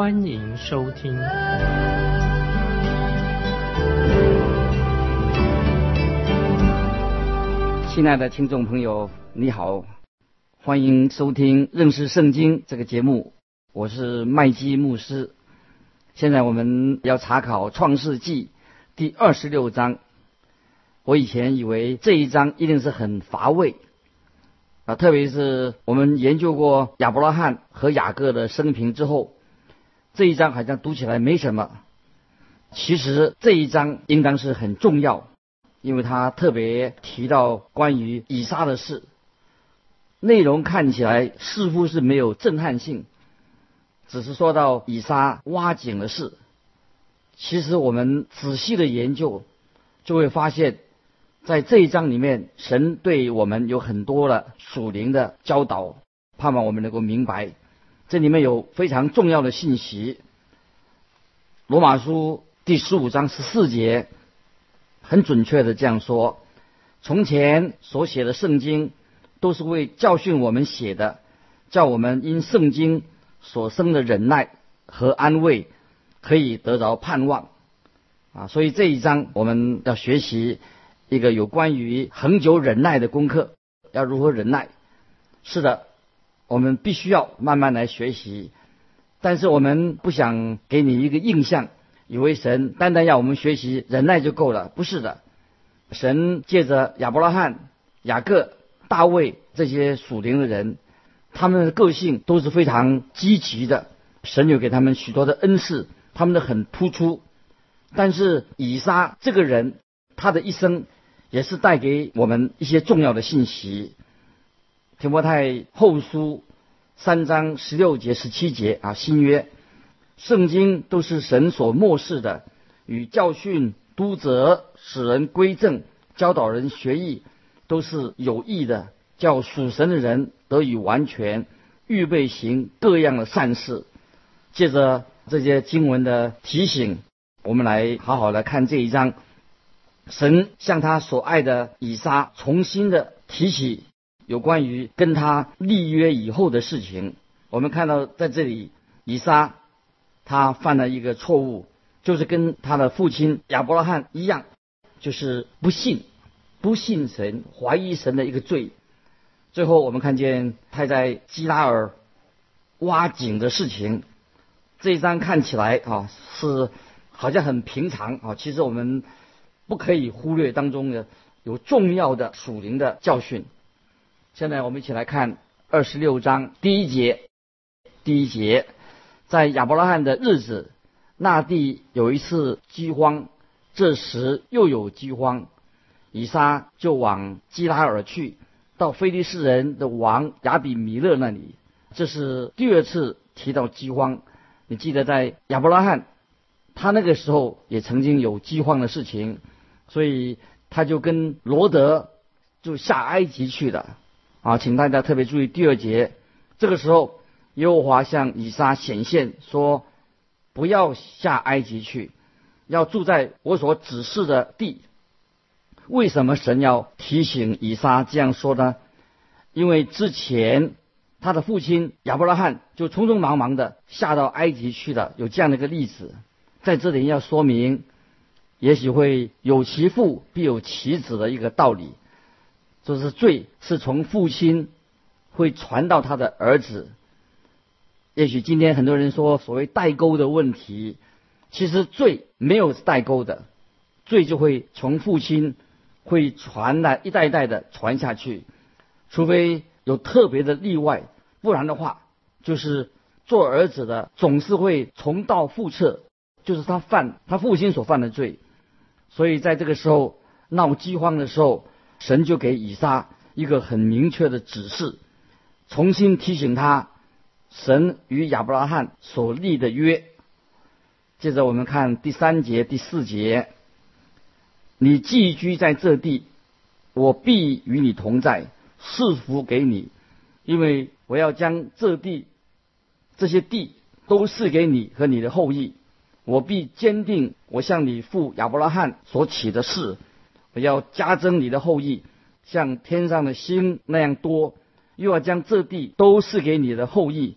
欢迎收听。亲爱的听众朋友，你好。欢迎收听《认识圣经》这个节目，我是麦基牧师。现在我们要查考《创世纪》第二十六章。我以前以为这一章一定是很乏味啊，特别是我们研究过亚伯拉罕和雅各的生平之后，这一章好像读起来没什么。其实这一章应当是很重要，因为他特别提到关于以撒的事。内容看起来似乎是没有震撼性，只是说到以撒挖井的事。其实我们仔细的研究，就会发现，在这一章里面，神对我们有很多的属灵的教导，盼望我们能够明白。这里面有非常重要的信息。罗马书第十五章十四节，很准确的这样说：从前所写的圣经。都是为教训我们写的，叫我们因圣经所生的忍耐和安慰，可以得着盼望。啊，所以这一章我们要学习一个有关于恒久忍耐的功课，要如何忍耐？是的，我们必须要慢慢来学习。但是我们不想给你一个印象，以为神单单要我们学习忍耐就够了，不是的。神借着亚伯拉罕、雅各。大卫这些属灵的人，他们的个性都是非常积极的，神有给他们许多的恩赐，他们的很突出。但是以撒这个人，他的一生也是带给我们一些重要的信息。提摩太后书三章十六节、十七节啊，新约圣经都是神所漠视的，与教训、督责、使人归正、教导人学艺。都是有益的，叫属神的人得以完全，预备行各样的善事。借着这些经文的提醒，我们来好好的看这一章。神向他所爱的以撒重新的提起有关于跟他立约以后的事情。我们看到在这里，以撒他犯了一个错误，就是跟他的父亲亚伯拉罕一样，就是不信。不信神、怀疑神的一个罪，最后我们看见他在基拉尔挖井的事情。这一章看起来啊是好像很平常啊，其实我们不可以忽略当中的有重要的属灵的教训。现在我们一起来看二十六章第一节。第一节，在亚伯拉罕的日子，那地有一次饥荒，这时又有饥荒。以撒就往基拉尔去，到菲利士人的王亚比米勒那里。这是第二次提到饥荒。你记得在亚伯拉罕，他那个时候也曾经有饥荒的事情，所以他就跟罗德就下埃及去了。啊，请大家特别注意第二节。这个时候，耶和华向以撒显现说：“不要下埃及去，要住在我所指示的地。”为什么神要提醒以撒这样说呢？因为之前他的父亲亚伯拉罕就匆匆忙忙的下到埃及去了，有这样的一个例子，在这里要说明，也许会有其父必有其子的一个道理，就是罪是从父亲会传到他的儿子。也许今天很多人说所谓代沟的问题，其实罪没有代沟的，罪就会从父亲。会传来一代一代的传下去，除非有特别的例外，不然的话，就是做儿子的总是会重蹈覆辙，就是他犯他父亲所犯的罪。所以在这个时候闹饥荒的时候，神就给以撒一个很明确的指示，重新提醒他，神与亚伯拉罕所立的约。接着我们看第三节、第四节，你寄居在这地，我必与你同在，赐福给你，因为我要将这地、这些地都赐给你和你的后裔。我必坚定我向你父亚伯拉罕所起的誓，我要加增你的后裔，像天上的星那样多，又要将这地都赐给你的后裔，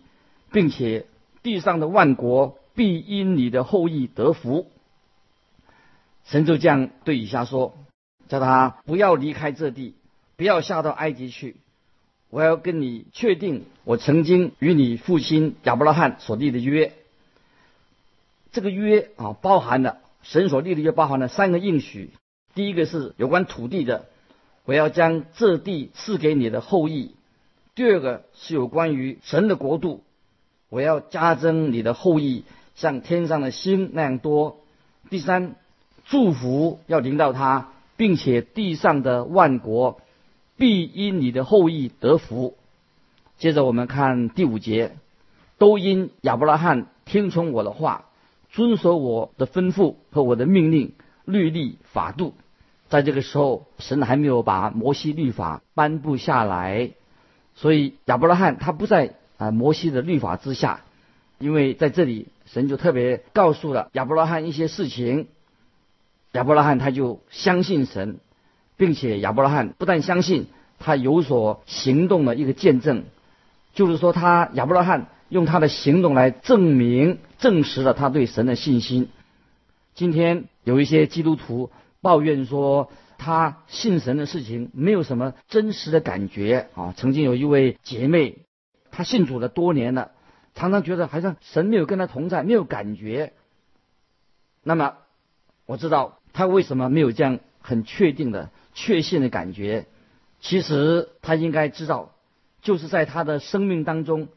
并且地上的万国。必因你的后裔得福。神就这样对以撒说：“叫他不要离开这地，不要下到埃及去。我要跟你确定我曾经与你父亲亚伯拉罕所立的约。这个约啊，包含了神所立的约，包含了三个应许。第一个是有关土地的，我要将这地赐给你的后裔；第二个是有关于神的国度，我要加增你的后裔。”像天上的星那样多。第三，祝福要临到他，并且地上的万国必因你的后裔得福。接着我们看第五节，都因亚伯拉罕听从我的话，遵守我的吩咐和我的命令、律例、法度。在这个时候，神还没有把摩西律法颁布下来，所以亚伯拉罕他不在啊摩西的律法之下，因为在这里。神就特别告诉了亚伯拉罕一些事情，亚伯拉罕他就相信神，并且亚伯拉罕不但相信，他有所行动的一个见证，就是说他亚伯拉罕用他的行动来证明、证实了他对神的信心。今天有一些基督徒抱怨说，他信神的事情没有什么真实的感觉啊。曾经有一位姐妹，她信主了多年了。常常觉得好像神没有跟她同在，没有感觉。那么我知道他为什么没有这样很确定的、确信的感觉。其实他应该知道，就是在他的生命当中，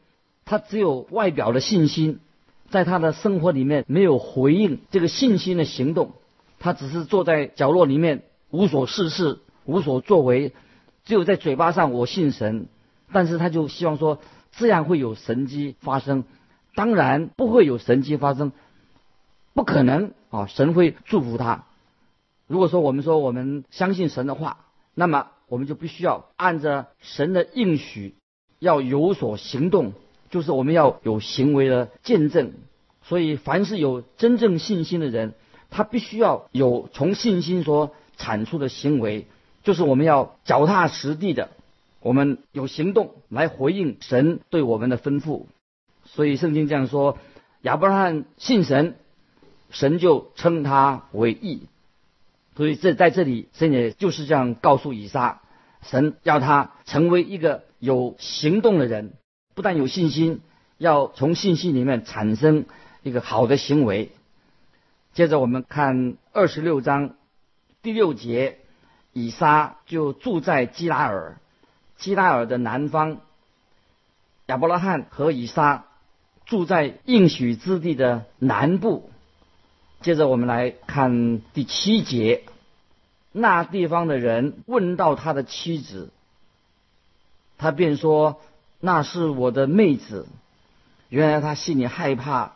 他只有外表的信心，在他的生活里面没有回应这个信心的行动。他只是坐在角落里面无所事事、无所作为，只有在嘴巴上我信神，但是他就希望说。这样会有神迹发生，当然不会有神迹发生，不可能啊！神会祝福他。如果说我们说我们相信神的话，那么我们就必须要按着神的应许，要有所行动，就是我们要有行为的见证。所以，凡是有真正信心的人，他必须要有从信心所产出的行为，就是我们要脚踏实地的。我们有行动来回应神对我们的吩咐，所以圣经这样说：亚伯拉罕信神，神就称他为义。所以这在这里，神也就是这样告诉以撒，神要他成为一个有行动的人，不但有信心，要从信心里面产生一个好的行为。接着我们看二十六章第六节，以撒就住在基拉尔。基拉尔的南方，亚伯拉罕和以撒住在应许之地的南部。接着我们来看第七节，那地方的人问到他的妻子，他便说：“那是我的妹子。”原来他心里害怕，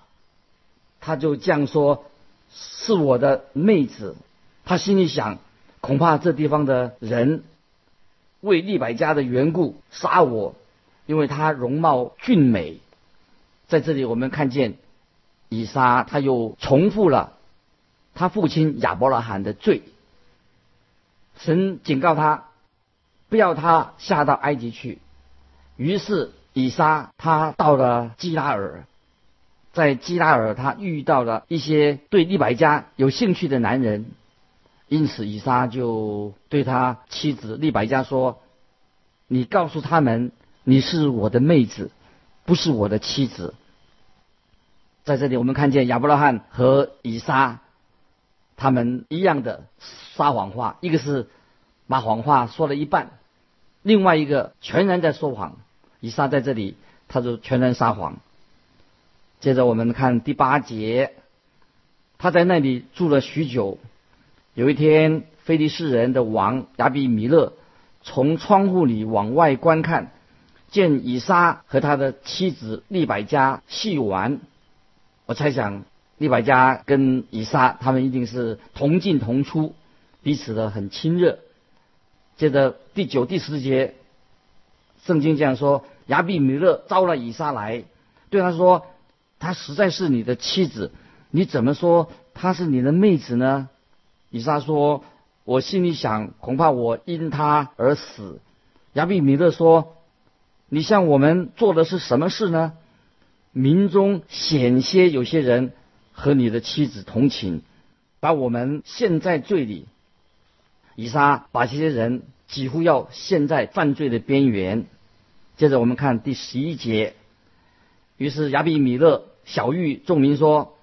他就这样说：“是我的妹子。”他心里想，恐怕这地方的人。为利百家的缘故杀我，因为他容貌俊美。在这里，我们看见以撒他又重复了他父亲亚伯拉罕的罪。神警告他，不要他下到埃及去。于是以撒他到了基拉尔，在基拉尔他遇到了一些对利百家有兴趣的男人。因此，以撒就对他妻子利百加说：“你告诉他们，你是我的妹子，不是我的妻子。”在这里，我们看见亚伯拉罕和以撒他们一样的撒谎话，一个是把谎话说了一半，另外一个全然在说谎。以撒在这里，他就全然撒谎。接着我们看第八节，他在那里住了许久。有一天，菲利士人的王亚比米勒从窗户里往外观看，见以撒和他的妻子利百加戏玩。我猜想，利百加跟以撒他们一定是同进同出，彼此的很亲热。接着第九、第十节，圣经这样说：亚比米勒招了以撒来，对他说：“她实在是你的妻子，你怎么说她是你的妹子呢？”以撒说：“我心里想，恐怕我因她而死。”亚比米勒说：“你向我们做的是什么事呢？民中险些有些人和你的妻子同寝，把我们陷在罪里。”以撒把这些人几乎要陷在犯罪的边缘。接着我们看第十一节，于是亚比米勒小玉众民说：“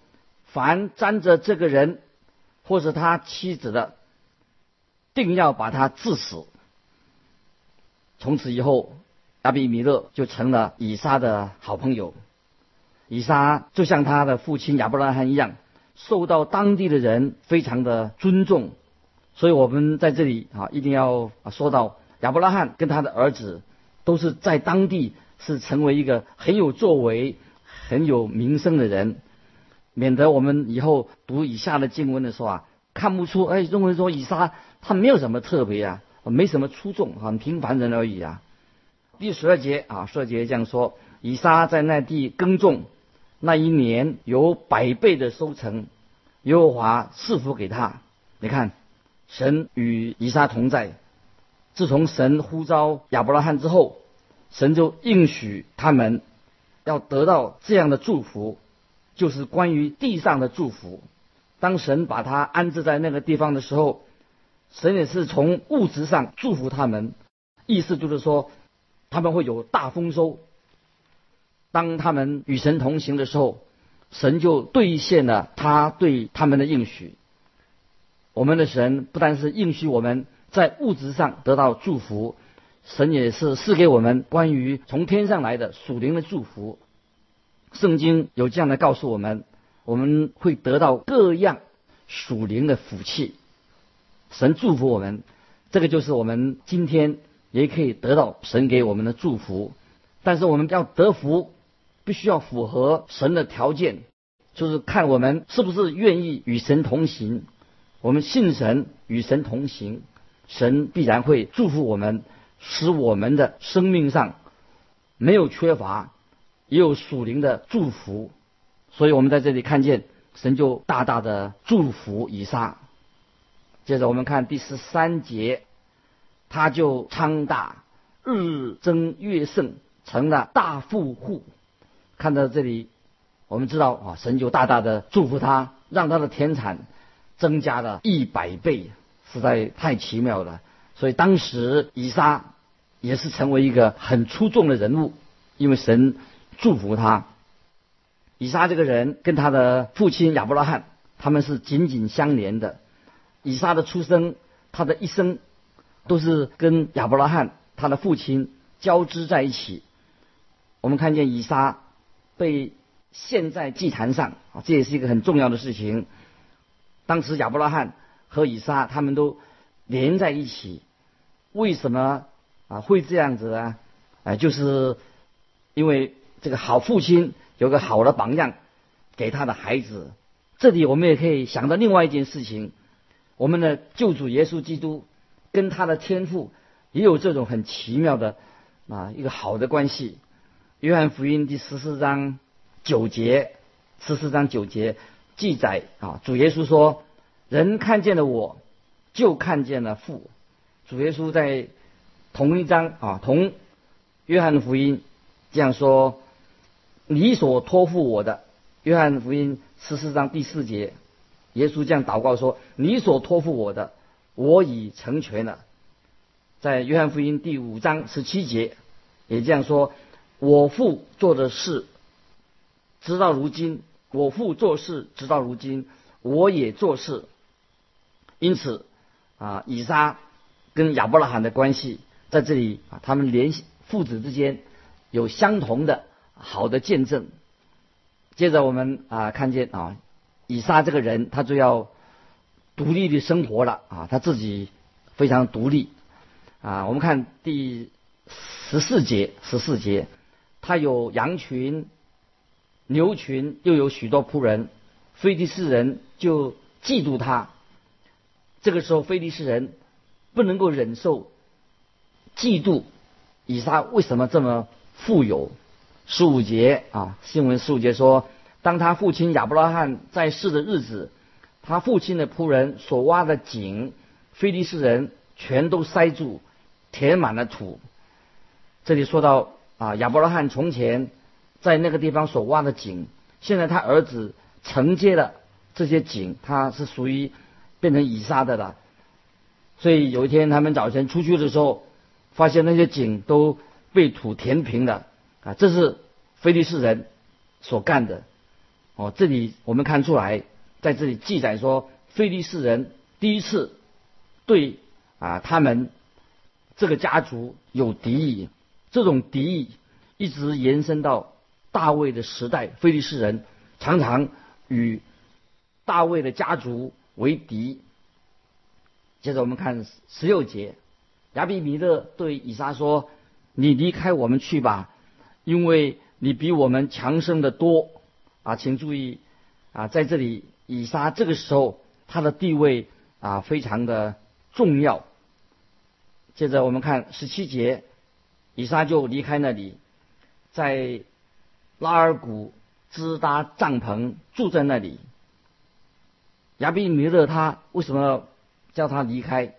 凡沾着这个人或是他妻子的，定要把他致死。”从此以后，亚比米勒就成了以撒的好朋友。以撒就像他的父亲亚伯拉罕一样，受到当地的人非常的尊重。所以我们在这里啊，一定要说到亚伯拉罕跟他的儿子，都是在当地是成为一个很有作为、很有名声的人，免得我们以后读以下的经文的时候啊，看不出哎，认为说以撒他没有什么特别啊，没什么出众，很平凡人而已啊。第十二节啊，十二节这样说：以撒在那地耕种，那一年有百倍的收成，耶和华赐福给他。你看。神与以撒同在。自从神呼召亚伯拉罕之后，神就应许他们要得到这样的祝福，就是关于地上的祝福。当神把他安置在那个地方的时候，神也是从物质上祝福他们，意思就是说他们会有大丰收。当他们与神同行的时候，神就兑现了他对他们的应许。我们的神不但是应许我们在物质上得到祝福，神也是赐给我们关于从天上来的属灵的祝福。圣经有这样的告诉我们，我们会得到各样属灵的福气。神祝福我们，这个就是我们今天也可以得到神给我们的祝福。但是我们要得福，必须要符合神的条件，就是看我们是不是愿意与神同行。我们信神，与神同行，神必然会祝福我们，使我们的生命上没有缺乏，也有属灵的祝福。所以我们在这里看见神就大大的祝福以撒。接着我们看第十三节，他就昌大，日增月盛，成了大富户。看到这里，我们知道啊，神就大大的祝福他，让他的田产。增加了一百倍，实在太奇妙了。所以当时以撒也是成为一个很出众的人物，因为神祝福他。以撒这个人跟他的父亲亚伯拉罕他们是紧紧相连的。以撒的出生，他的一生都是跟亚伯拉罕他的父亲交织在一起。我们看见以撒被献在祭坛上，这也是一个很重要的事情。当时亚伯拉罕和以撒他们都连在一起，为什么啊会这样子呢？啊，就是因为这个好父亲有个好的榜样给他的孩子。这里我们也可以想到另外一件事情：我们的救主耶稣基督跟他的天父也有这种很奇妙的啊一个好的关系。约翰福音第十四章九节，十四章九节。记载啊，主耶稣说：“人看见了我，就看见了父。”主耶稣在同一章啊，同约翰福音这样说：“你所托付我的。”约翰福音十四章第四节，耶稣这样祷告说：“你所托付我的，我已成全了。”在约翰福音第五章十七节也这样说：“我父做的事，直到如今。”我父做事，直到如今，我也做事。因此，啊，以撒跟亚伯拉罕的关系在这里啊，他们联系父子之间有相同的好的见证。接着我们啊，看见啊，以撒这个人，他就要独立的生活了啊，他自己非常独立啊。我们看第十四节，十四节，他有羊群。牛群又有许多仆人，菲利士人就嫉妒他。这个时候，菲利士人不能够忍受嫉妒以撒为什么这么富有。十五节啊，新闻十五节说，当他父亲亚伯拉罕在世的日子，他父亲的仆人所挖的井，菲利士人全都塞住，填满了土。这里说到啊，亚伯拉罕从前在那个地方所挖的井，现在他儿子承接了这些井，他是属于变成以撒的了。所以有一天他们早晨出去的时候，发现那些井都被土填平了啊，这是菲利士人所干的。哦，这里我们看出来，在这里记载说，菲利士人第一次对啊他们这个家族有敌意。这种敌意一直延伸到大卫的时代，菲利士人常常与大卫的家族为敌。接着我们看十六节，亚比米勒对以撒说：“你离开我们去吧，因为你比我们强盛的多。”啊，请注意啊，在这里以撒这个时候他的地位啊非常的重要。接着我们看十七节。以撒就离开那里，在拉尔谷支搭帐篷，住在那里。亚比米勒他为什么叫他离开？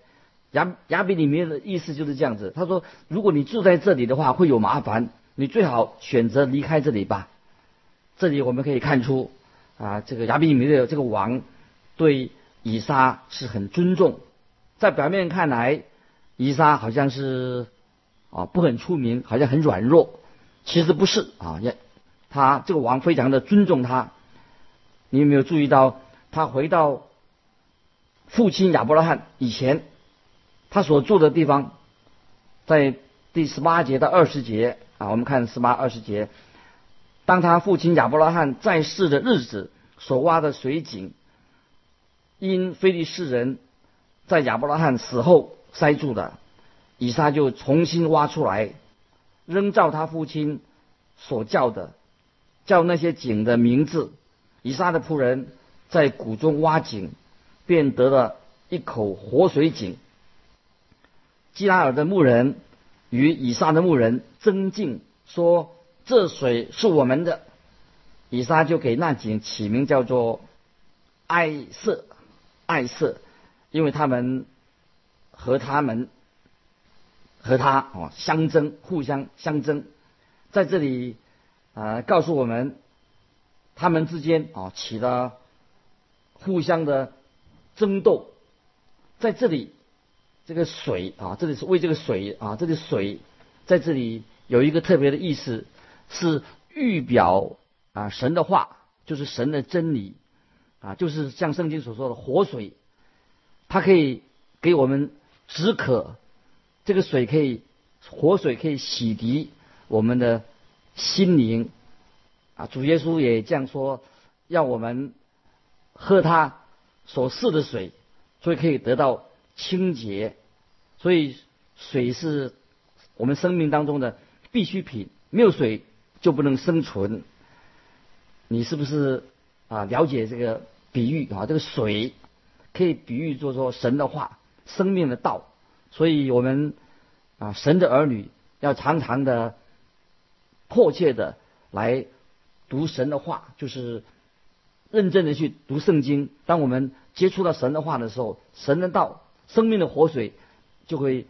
亚亚比里面的意思就是这样子。他说：“如果你住在这里的话，会有麻烦，你最好选择离开这里吧。”这里我们可以看出，啊，这个亚比米勒这个王对以撒是很尊重。在表面看来，以撒好像是。啊，不很出名，好像很软弱，其实不是啊。也，他这个王非常的尊重他。你有没有注意到，他回到父亲亚伯拉罕以前，他所住的地方，在第十八节到二十节啊，我们看十八二十节，当他父亲亚伯拉罕在世的日子所挖的水井，因非利士人在亚伯拉罕死后塞住的。以撒就重新挖出来，仍照他父亲所叫的，叫那些井的名字。以撒的仆人在谷中挖井，便得了一口活水井。基拉尔的牧人与以撒的牧人争竞，说：“这水是我们的。”以撒就给那井起名叫做爱色，爱色，因为他们和他们。和他哦相争，互相相争，在这里啊告诉我们，他们之间啊起了互相的争斗。在这里，这个水啊，这里是为这个水啊，这里水在这里有一个特别的意思，是预表啊神的话，就是神的真理啊，就是像圣经所说的活水，它可以给我们止渴。这个水可以，活水可以洗涤我们的心灵，啊，主耶稣也这样说，让我们喝它所赐的水，所以可以得到清洁。所以水是我们生命当中的必需品，没有水就不能生存。你是不是啊？了解这个比喻啊？这个水可以比喻做说神的话，生命的道。所以，我们啊，神的儿女要常常的、迫切的来读神的话，就是认真的去读圣经。当我们接触到神的话的时候，神的道、生命的活水就会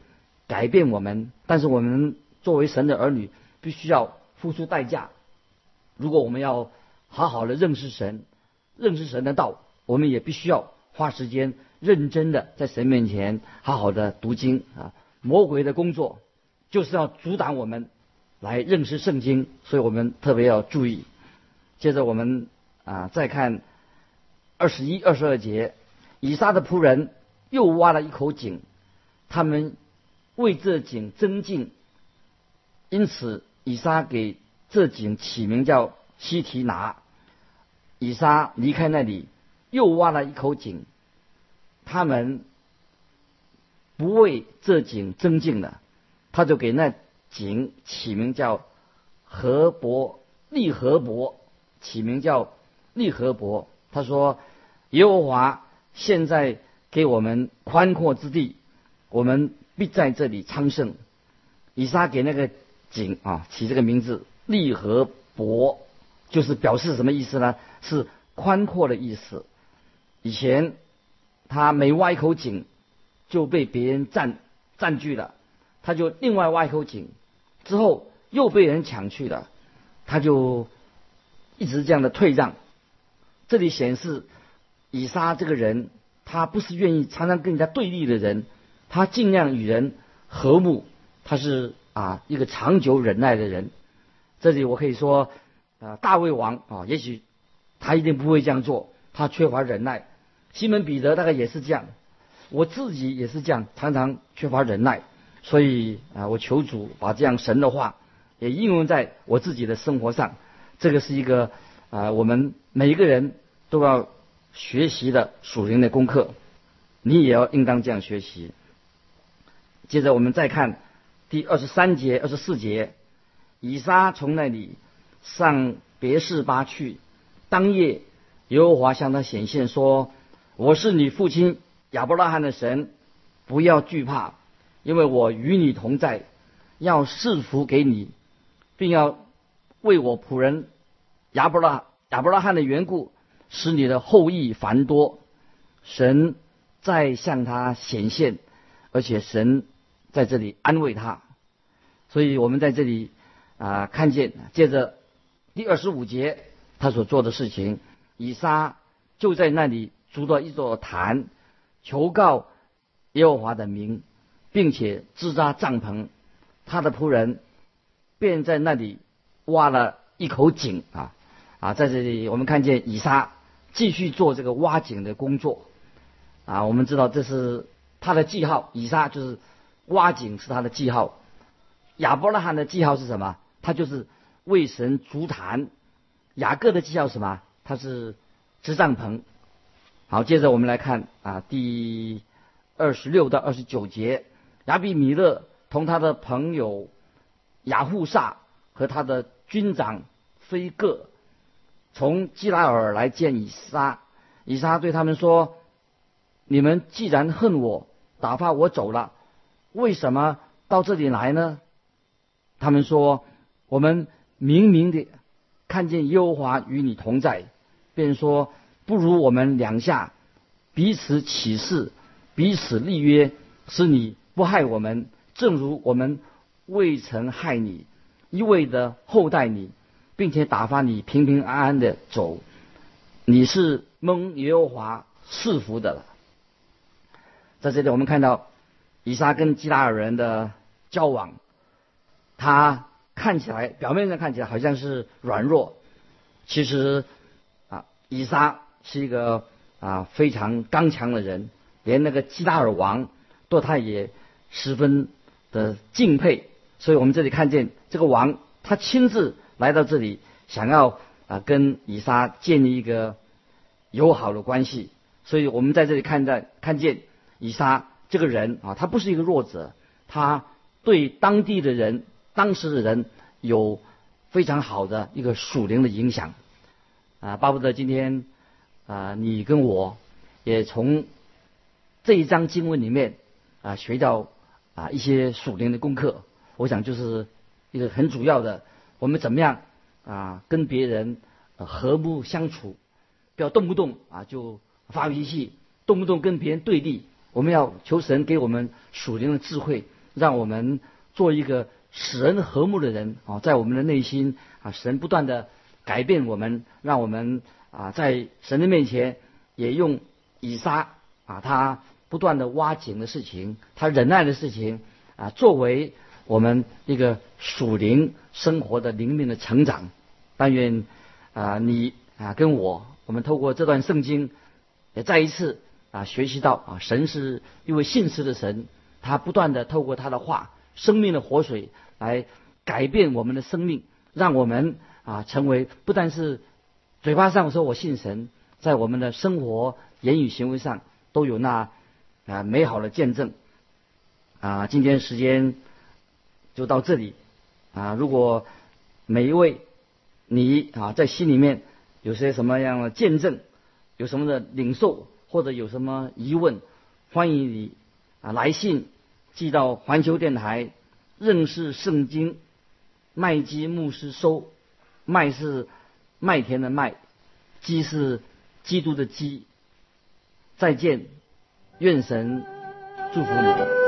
改变我们。但是，我们作为神的儿女，必须要付出代价。如果我们要好好的认识神、认识神的道，我们也必须要花时间。认真的在神面前好好的读经啊！魔鬼的工作就是要阻挡我们来认识圣经，所以我们特别要注意。接着我们啊再看二十一、二十二节，以撒的仆人又挖了一口井，他们为这井增进，因此以撒给这井起名叫西提拿。以撒离开那里，又挖了一口井。他们不为这井增进了，他就给那井起名叫何伯利何伯，起名叫利和伯。他说：“耶和华现在给我们宽阔之地，我们必在这里昌盛。”以撒给那个井啊起这个名字“利和伯”，就是表示什么意思呢？是宽阔的意思。以前他每挖一口井，就被别人占占据了，他就另外挖一口井，之后又被人抢去了，他就一直这样的退让。这里显示以撒这个人，他不是愿意常常跟人家对立的人，他尽量与人和睦，他是啊一个长久忍耐的人。这里我可以说，啊大卫王啊，也许他一定不会这样做，他缺乏忍耐。西门彼得大概也是这样，我自己也是这样，常常缺乏忍耐。所以啊，我求主把这样神的话也应用在我自己的生活上。这个是一个啊，我们每一个人都要学习的属灵的功课，你也要应当这样学习。接着我们再看第二十三节、二十四节，以撒从那里上别是巴去，当夜耶和华向他显现说。我是你父亲亚伯拉罕的神，不要惧怕，因为我与你同在，要赐福给你，并要为我仆人亚伯拉亚伯拉罕的缘故，使你的后裔繁多。神在向他显现，而且神在这里安慰他。所以我们在这里啊，看见接着第二十五节他所做的事情，以撒就在那里。筑了一座坛，求告耶和华的名，并且支扎帐篷。他的仆人便在那里挖了一口井啊啊！在这里，我们看见以撒继续做这个挖井的工作啊。我们知道这是他的记号，以撒就是挖井是他的记号。亚伯拉罕的记号是什么？他就是为神筑坛。雅各的记号是什么？他是支帐篷。好，接着我们来看啊，第二十六到二十九节，亚比米勒同他的朋友雅护萨和他的军长菲戈从基拉尔来见以撒，以撒对他们说：“你们既然恨我，打发我走了，为什么到这里来呢？”他们说：“我们明明的看见耶和华与你同在，便说。”不如我们两下彼此起誓，彼此立约，使你不害我们，正如我们未曾害你，一味的厚待你，并且打发你平平安安的走。你是蒙耶和华赐福的了。在这里，我们看到以撒跟基拉尔人的交往，他看起来表面上看起来好像是软弱，其实啊，以撒。是一个啊非常刚强的人，连那个基达尔王对他也十分的敬佩。所以我们这里看见这个王，他亲自来到这里，想要啊跟以撒建立一个友好的关系。所以我们在这里看到看见以撒这个人啊，他不是一个弱者，他对当地的人、当时的人有非常好的一个属灵的影响啊。巴不得今天。啊，你跟我也从这一章经文里面啊学到啊一些属灵的功课。我想就是一个很主要的，我们怎么样啊跟别人和睦相处，不要动不动啊就发脾气，动不动跟别人对立。我们要求神给我们属灵的智慧，让我们做一个使人和睦的人啊，在我们的内心啊，神不断的改变我们，让我们。啊，在神的面前，也用以撒啊，他不断的挖井的事情，他忍耐的事情啊，作为我们一个属灵生活的灵命的成长。但愿啊，你啊跟我，我们透过这段圣经，也再一次啊学习到啊，神是一位信实的神，他不断的透过他的话，生命的活水来改变我们的生命，让我们啊成为不但是。嘴巴上说我信神，在我们的生活、言语、行为上都有那啊美好的见证啊。今天时间就到这里啊。如果每一位你啊在心里面有些什么样的见证有什么的领受或者有什么疑问，欢迎你啊来信寄到环球电台认识圣经麦基牧师收。麦是麦田的麦，基是基督的基。再见，愿神祝福你。